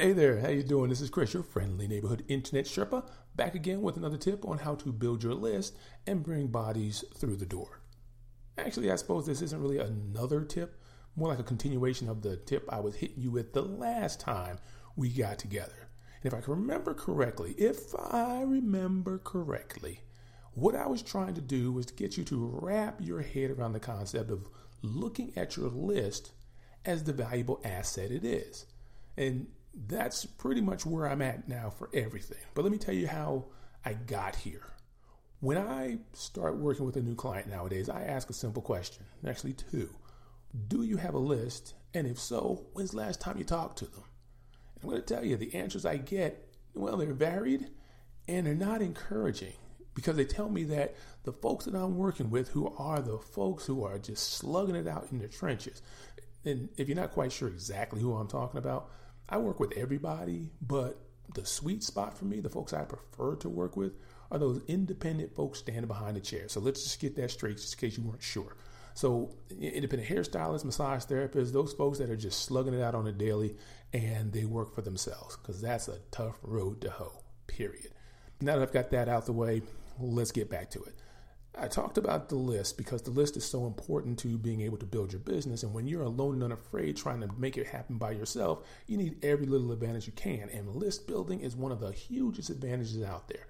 Hey there, how you doing? This is Chris, your friendly neighborhood internet Sherpa, back again with another tip on how to build your list and bring bodies through the door. Actually, I suppose this isn't really another tip, more like a continuation of the tip I was hitting you with the last time we got together. And if I can remember correctly, if I remember correctly, what I was trying to do was to get you to wrap your head around the concept of looking at your list as the valuable asset it is. And that's pretty much where I'm at now for everything. But let me tell you how I got here. When I start working with a new client nowadays, I ask a simple question, actually, two. Do you have a list? And if so, when's the last time you talked to them? And I'm going to tell you the answers I get, well, they're varied and they're not encouraging because they tell me that the folks that I'm working with, who are the folks who are just slugging it out in the trenches, and if you're not quite sure exactly who I'm talking about, I work with everybody, but the sweet spot for me, the folks I prefer to work with, are those independent folks standing behind the chair. So let's just get that straight, just in case you weren't sure. So, independent hairstylists, massage therapists, those folks that are just slugging it out on a daily and they work for themselves because that's a tough road to hoe, period. Now that I've got that out the way, let's get back to it. I talked about the list because the list is so important to being able to build your business. And when you're alone and unafraid trying to make it happen by yourself, you need every little advantage you can. And list building is one of the hugest advantages out there.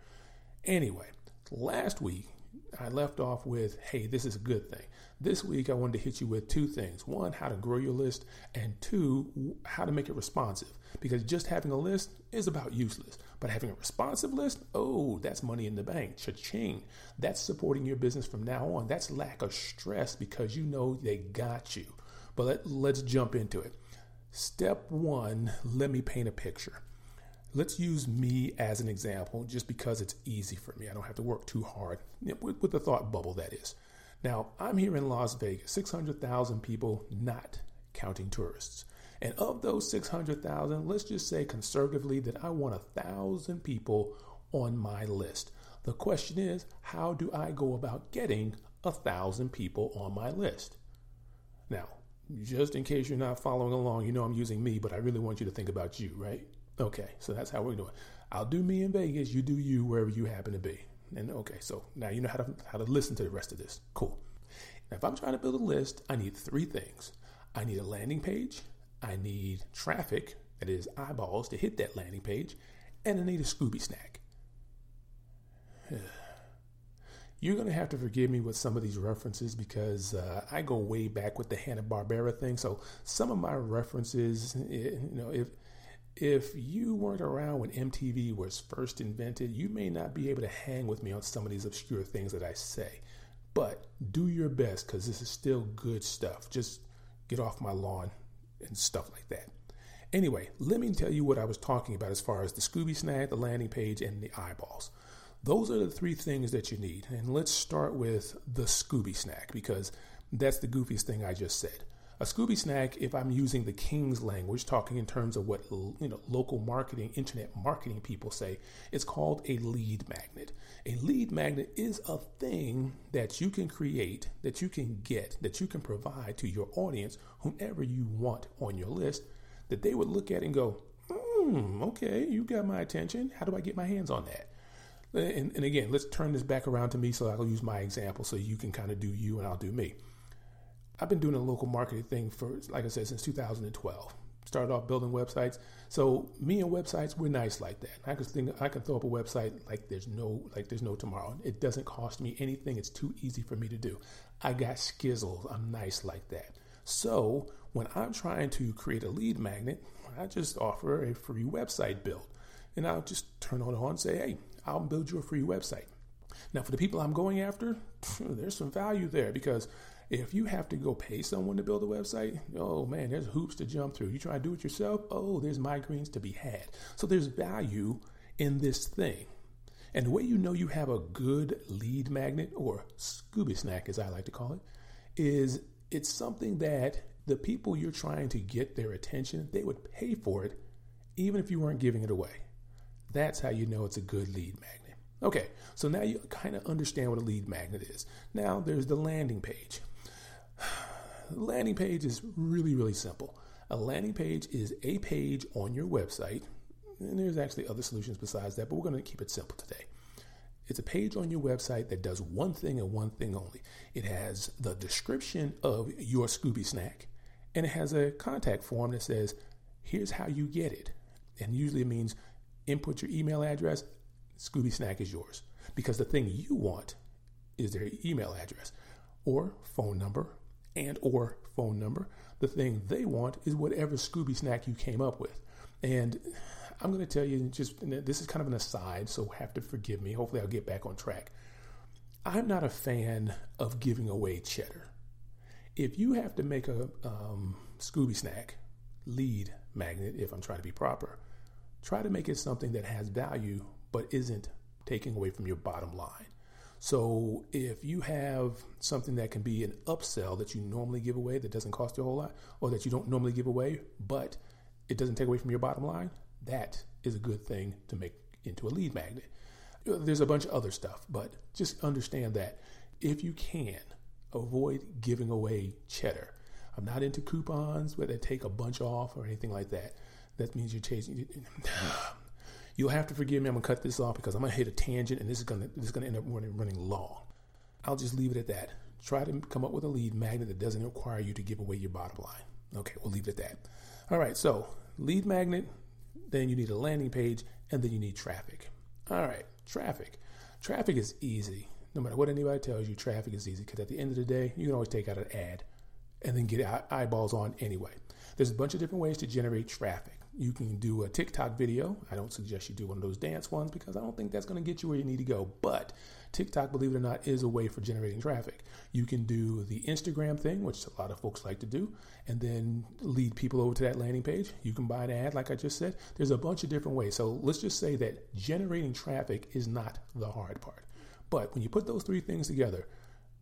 Anyway, last week I left off with, hey, this is a good thing. This week, I wanted to hit you with two things one, how to grow your list, and two, how to make it responsive. Because just having a list is about useless. But having a responsive list, oh, that's money in the bank. Cha-ching. That's supporting your business from now on. That's lack of stress because you know they got you. But let, let's jump into it. Step one, let me paint a picture. Let's use me as an example just because it's easy for me. I don't have to work too hard with, with the thought bubble, that is. Now, I'm here in Las Vegas, 600,000 people, not counting tourists. And of those 600,000, let's just say conservatively that I want a thousand people on my list. The question is, how do I go about getting a thousand people on my list? Now, just in case you're not following along, you know I'm using me, but I really want you to think about you, right? Okay, so that's how we're doing. I'll do me in Vegas. You do you wherever you happen to be. And okay, so now you know how to how to listen to the rest of this. Cool. Now, if I'm trying to build a list, I need three things. I need a landing page. I need traffic, that is eyeballs, to hit that landing page, and I need a Scooby snack. You're going to have to forgive me with some of these references because uh, I go way back with the Hanna Barbera thing. So some of my references, eh, you know, if if you weren't around when MTV was first invented, you may not be able to hang with me on some of these obscure things that I say. But do your best because this is still good stuff. Just get off my lawn and stuff like that. Anyway, let me tell you what I was talking about as far as the Scooby Snack, the landing page, and the eyeballs. Those are the three things that you need. And let's start with the Scooby Snack because that's the goofiest thing I just said. A Scooby snack, if I'm using the King's language, talking in terms of what you know local marketing, internet marketing people say, it's called a lead magnet. A lead magnet is a thing that you can create, that you can get, that you can provide to your audience, whomever you want on your list, that they would look at and go, hmm, okay, you got my attention. How do I get my hands on that? And, and again, let's turn this back around to me so I'll use my example so you can kind of do you and I'll do me. I've been doing a local marketing thing for, like I said, since 2012. Started off building websites. So me and websites, we're nice like that. I can think I can throw up a website like there's no like there's no tomorrow. It doesn't cost me anything. It's too easy for me to do. I got skizzles. I'm nice like that. So when I'm trying to create a lead magnet, I just offer a free website build. And I'll just turn it on and say, hey, I'll build you a free website. Now, for the people I'm going after, there's some value there because if you have to go pay someone to build a website, oh man, there's hoops to jump through. You try to do it yourself, oh, there's migraines to be had. So there's value in this thing. And the way you know you have a good lead magnet or Scooby snack, as I like to call it, is it's something that the people you're trying to get their attention, they would pay for it even if you weren't giving it away. That's how you know it's a good lead magnet. Okay, so now you kind of understand what a lead magnet is. Now there's the landing page. Landing page is really, really simple. A landing page is a page on your website, and there's actually other solutions besides that, but we're going to keep it simple today. It's a page on your website that does one thing and one thing only. It has the description of your Scooby snack, and it has a contact form that says, here's how you get it. And usually it means input your email address, Scooby Snack is yours. Because the thing you want is their email address or phone number and or phone number. The thing they want is whatever Scooby Snack you came up with. And I'm going to tell you just this is kind of an aside, so have to forgive me. Hopefully, I'll get back on track. I'm not a fan of giving away cheddar. If you have to make a um, Scooby snack lead magnet, if I'm trying to be proper, try to make it something that has value but isn't taking away from your bottom line. So if you have something that can be an upsell that you normally give away that doesn't cost you a whole lot, or that you don't normally give away, but it doesn't take away from your bottom line, that is a good thing to make into a lead magnet. There's a bunch of other stuff, but just understand that if you can, avoid giving away cheddar. I'm not into coupons where they take a bunch off or anything like that. That means you're chasing. You'll have to forgive me. I'm gonna cut this off because I'm gonna hit a tangent, and this is gonna this is gonna end up running running long. I'll just leave it at that. Try to come up with a lead magnet that doesn't require you to give away your bottom line. Okay, we'll leave it at that. All right, so lead magnet, then you need a landing page, and then you need traffic. All right, traffic. Traffic is easy. No matter what anybody tells you, traffic is easy because at the end of the day, you can always take out an ad and then get eyeballs on anyway. There's a bunch of different ways to generate traffic. You can do a TikTok video. I don't suggest you do one of those dance ones because I don't think that's going to get you where you need to go. But TikTok, believe it or not, is a way for generating traffic. You can do the Instagram thing, which a lot of folks like to do, and then lead people over to that landing page. You can buy an ad, like I just said. There's a bunch of different ways. So let's just say that generating traffic is not the hard part. But when you put those three things together,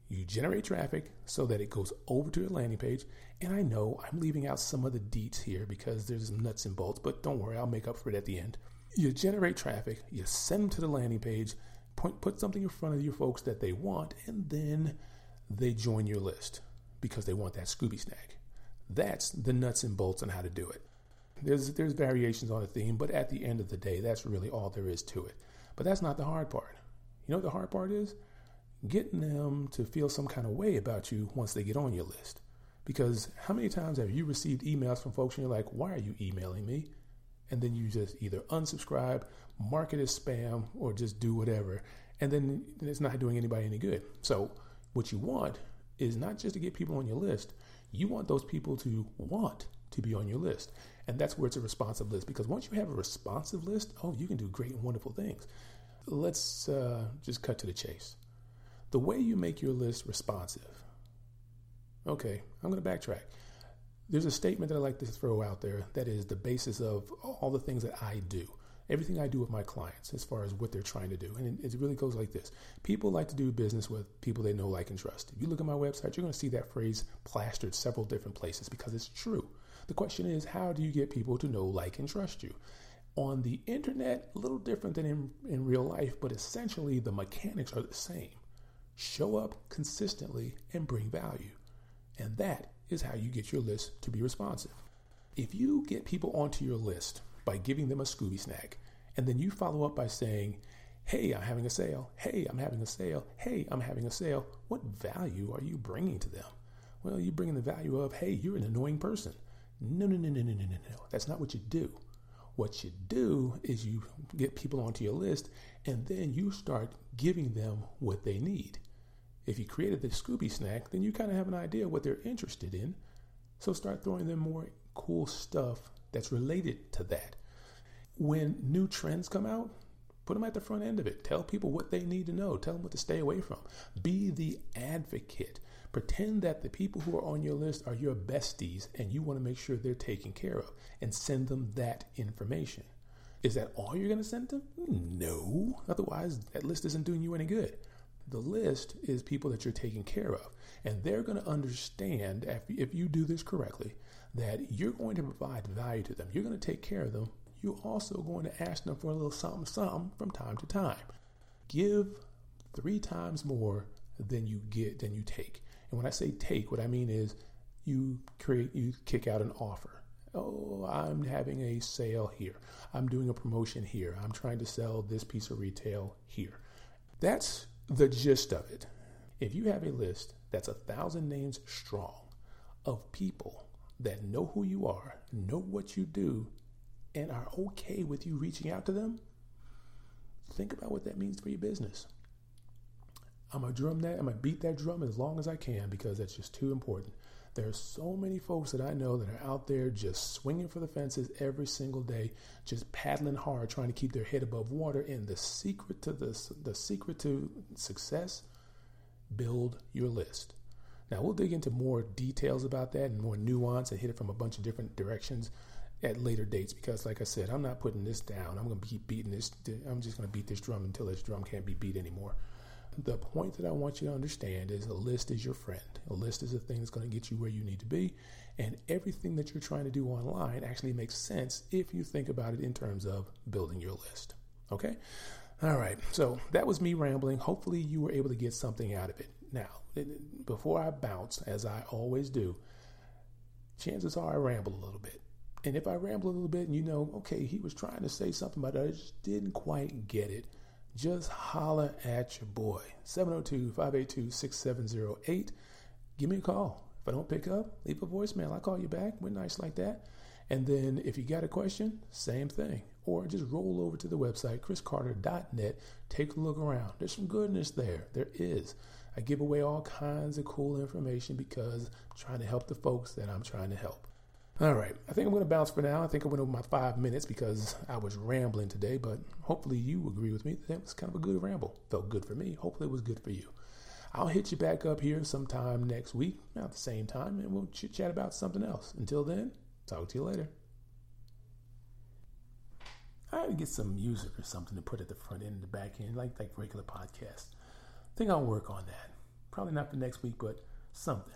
you generate traffic so that it goes over to your landing page. And I know I'm leaving out some of the deets here because there's nuts and bolts, but don't worry, I'll make up for it at the end. You generate traffic, you send them to the landing page, point, put something in front of your folks that they want, and then they join your list because they want that Scooby snack. That's the nuts and bolts on how to do it. There's there's variations on the theme, but at the end of the day, that's really all there is to it. But that's not the hard part. You know what the hard part is? Getting them to feel some kind of way about you once they get on your list. Because how many times have you received emails from folks and you're like, why are you emailing me? And then you just either unsubscribe, mark it as spam, or just do whatever. And then it's not doing anybody any good. So, what you want is not just to get people on your list, you want those people to want to be on your list. And that's where it's a responsive list. Because once you have a responsive list, oh, you can do great and wonderful things. Let's uh, just cut to the chase. The way you make your list responsive. Okay, I'm going to backtrack. There's a statement that I like to throw out there that is the basis of all the things that I do everything I do with my clients as far as what they're trying to do. And it, really goes like this People like to do business with people they know, like, and trust. If you look at my website, you're going to see that phrase plastered several different places because it's true. The question is, how do you get people to know, like, and trust you? On the internet, a little different than in, in real life, but essentially the mechanics are the same. Show up consistently and bring value. And that is how you get your list to be responsive. If you get people onto your list by giving them a Scooby snack. And then you follow up by saying, Hey, I'm having a sale. Hey, I'm having a sale. Hey, I'm having a sale. What value are you bringing to them? Well, you're bringing the value of, Hey, you're an annoying person. No, no, no, no, no, no, no, no. That's not what you do. What you do is you get people onto your list and then you start giving them what they need. If you created the Scooby snack, then you kind of have an idea what they're interested in. So start throwing them more cool stuff that's related to that. When new trends come out, put them at the front end of it. Tell people what they need to know. Tell them what to stay away from. Be the advocate. Pretend that the people who are on your list are your besties and you want to make sure they're taken care of and send them that information. Is that all you're going to send them? No. Otherwise, that list isn't doing you any good. The list is people that you're taking care of. And they're going to understand, if if you do this correctly, that you're going to provide value to them. You're going to take care of them. You're also going to ask them for a little something, something from time to time. Give three times more than you get than you take. And when I say take, what I mean is you create, you kick out an offer. Oh, I'm having a sale here. I'm doing a promotion here. I'm trying to sell this piece of retail here. That's the gist of it. If you have a list that's a thousand names strong of people that know who you are, know what you do, and are okay with you reaching out to them, think about what that means for your business. I'm gonna drum that, I'm gonna beat that drum as long as I can because that's just too important. There are so many folks that I know that are out there just swinging for the fences every single day, just paddling hard, trying to keep their head above water. And the secret to this, the secret to success, build your list. Now we'll dig into more details about that and more nuance and hit it from a bunch of different directions at later dates because, like I said, I'm not putting this down. I'm going to keep beating this. I'm just going to beat this drum until this drum can't be beat anymore. The point that I want you to understand is a list is your friend. A list is a thing that's going to get you where you need to be. And everything that you're trying to do online actually makes sense if you think about it in terms of building your list. Okay? All right. So that was me rambling. Hopefully, you were able to get something out of it. Now, before I bounce, as I always do, chances are I ramble a little bit. And if I ramble a little bit and you know, okay, he was trying to say something, but I just didn't quite get it, just holler at your boy. 702 582 6708. Give me a call. If I don't pick up, leave a voicemail. I'll call you back. We're nice like that. And then if you got a question, same thing. Or just roll over to the website, chriscarter.net. Take a look around. There's some goodness there. There is. I give away all kinds of cool information because I'm trying to help the folks that I'm trying to help. All right, I think I'm going to bounce for now. I think I went over my five minutes because I was rambling today, but hopefully you agree with me that was kind of a good ramble. Felt good for me. Hopefully it was good for you. I'll hit you back up here sometime next week at the same time, and we'll chit chat about something else. Until then, talk to you later. I had to get some music or something to put at the front end and the back end, like like regular podcasts. I think I'll work on that. Probably not for next week, but something.